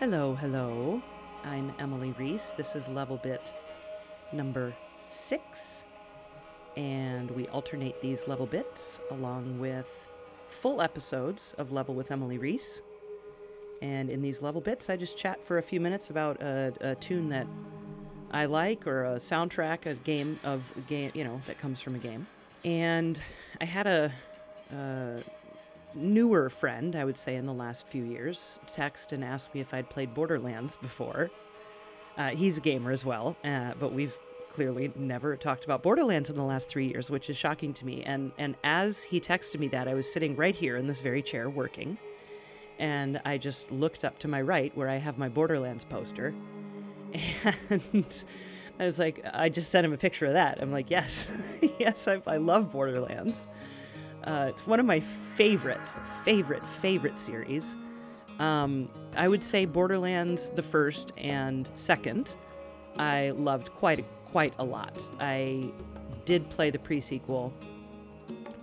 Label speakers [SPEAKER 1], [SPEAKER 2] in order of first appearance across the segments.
[SPEAKER 1] Hello, hello. I'm Emily Reese. This is Level Bit number six, and we alternate these level bits along with full episodes of Level with Emily Reese. And in these level bits, I just chat for a few minutes about a, a tune that I like or a soundtrack, a game of a game, you know, that comes from a game. And I had a, a newer friend, I would say, in the last few years, text and asked me if I'd played Borderlands before. Uh, he's a gamer as well, uh, but we've clearly never talked about Borderlands in the last three years, which is shocking to me. And and as he texted me that, I was sitting right here in this very chair working, and I just looked up to my right where I have my Borderlands poster, and I was like, I just sent him a picture of that. I'm like, yes, yes, I, I love Borderlands. Uh, it's one of my favorite, favorite, favorite series. Um, I would say Borderlands the first and second. I loved quite quite a lot. I did play the pre-sequel,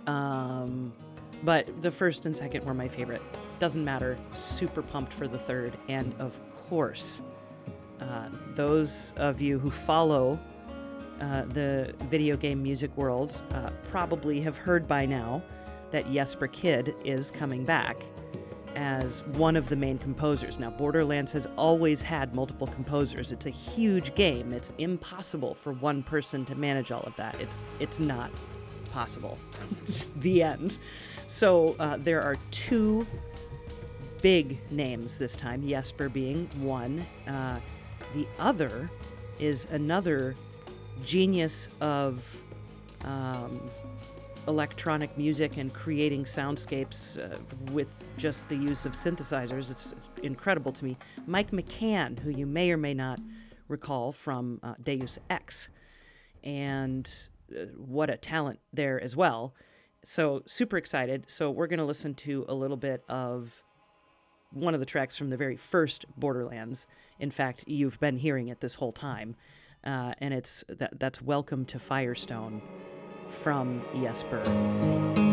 [SPEAKER 1] um, but the first and second were my favorite. Doesn't matter. Super pumped for the third, and of course, uh, those of you who follow uh, the video game music world uh, probably have heard by now that Jesper Kyd is coming back as one of the main composers. Now, Borderlands has always had multiple composers. It's a huge game. It's impossible for one person to manage all of that. It's it's not possible. the end. So uh, there are two big names this time. Jesper being one. Uh, the other is another genius of. Um, electronic music and creating soundscapes uh, with just the use of synthesizers. It's incredible to me. Mike McCann, who you may or may not recall from uh, Deus Ex, and uh, what a talent there as well. So, super excited. So, we're going to listen to a little bit of one of the tracks from the very first Borderlands. In fact, you've been hearing it this whole time. Uh, and it's that, that's Welcome to Fyrestone from Jesper.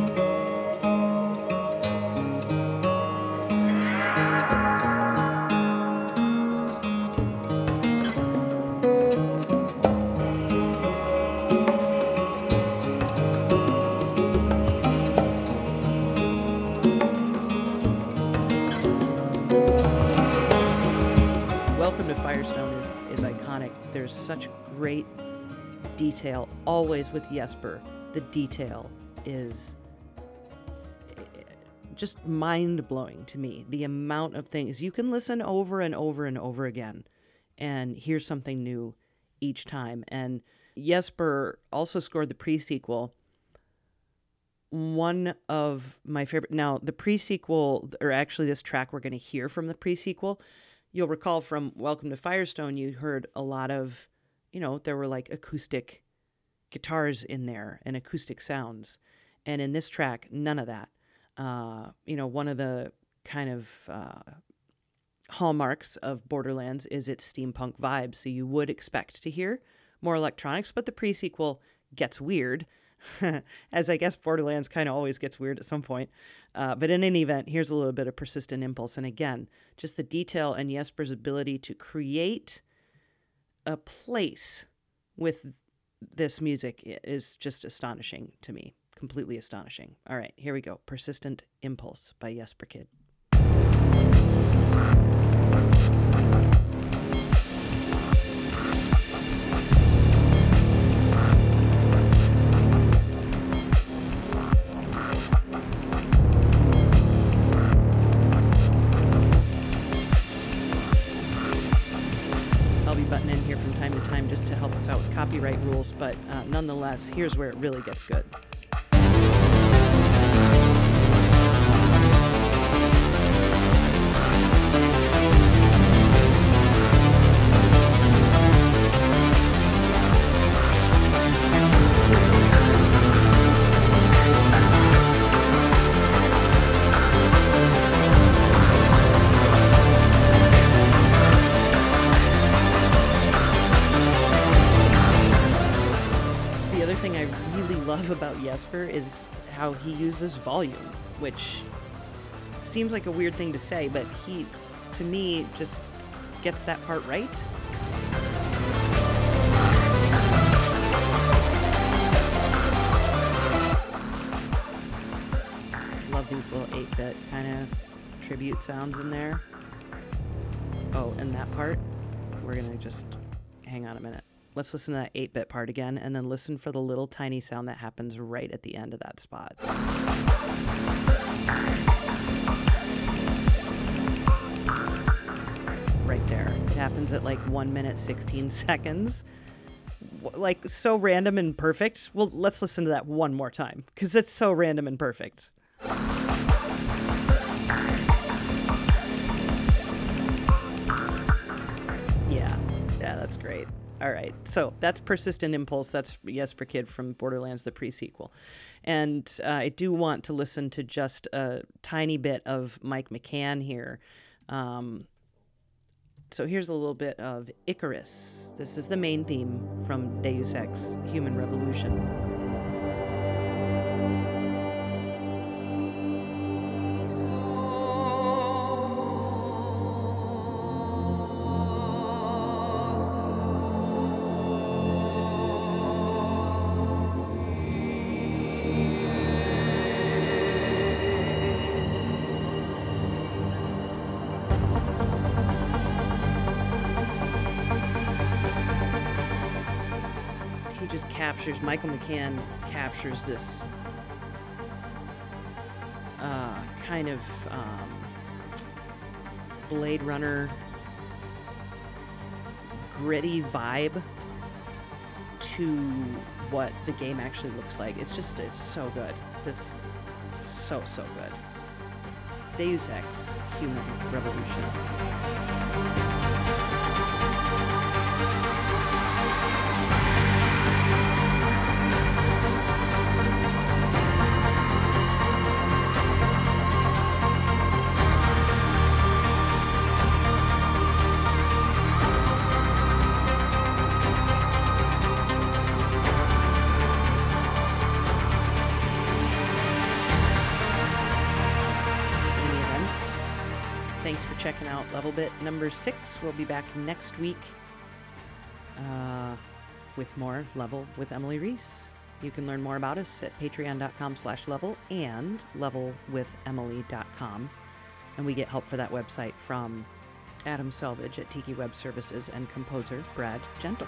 [SPEAKER 1] There's such great detail always with Jesper. The detail is just mind blowing to me. The amount of things you can listen over and over and over again and hear something new each time. And Jesper also scored the pre sequel. One of my favorite. Now, the pre sequel, or actually this track we're going to hear from the pre sequel, you'll recall from Welcome to Fyrestone, you heard a lot of you know, there were like acoustic guitars in there and acoustic sounds. And in this track, none of that. Uh, you know, one of the kind of uh, hallmarks of Borderlands is its steampunk vibe. So you would expect to hear more electronics, but the pre sequel gets weird. As I guess Borderlands kind of always gets weird at some point. Uh, but in any event, here's a little bit of persistent impulse. And again, just the detail and Jesper's ability to create a place with this music is just astonishing to me. Completely astonishing. All right, here we go. Persistent Impulse by Jesper Kyd. Rules, but uh, nonetheless, here's where it really gets good. Really love about Jesper is how he uses volume, which seems like a weird thing to say, but he to me, just gets that part right. Love these little 8 bit kind of tribute sounds in there. Oh, and that part, we're to just hang on a minute. Let's listen to that 8 bit part again and then listen for the little tiny sound that happens right at the end of that spot. Right there. It happens at like 1 minute 16 seconds. Like so random and perfect. Well, let's listen to that one more time because it's so random and perfect. All right, so that's Persistent Impulse. That's Yes Jesper Kyd from Borderlands, the pre-sequel. And uh, I do want to listen to just a tiny bit of Mike McCann here. Um, so here's a little bit of Icarus. This is the main theme from Deus Ex Human Revolution. Captures Michael McCann captures this uh, kind of um, Blade Runner gritty vibe to what the game actually looks like. It's just it's so good. This so so good. Deus Ex: Human Revolution. Thanks for checking out Level Bit number six. We'll be back next week uh, with more Level with Emily Reese. You can learn more about us at patreon.com slash level and levelwithemily.com. And we get help for that website from Adam Selvage at Tiki Web Services and composer Brad Gentle.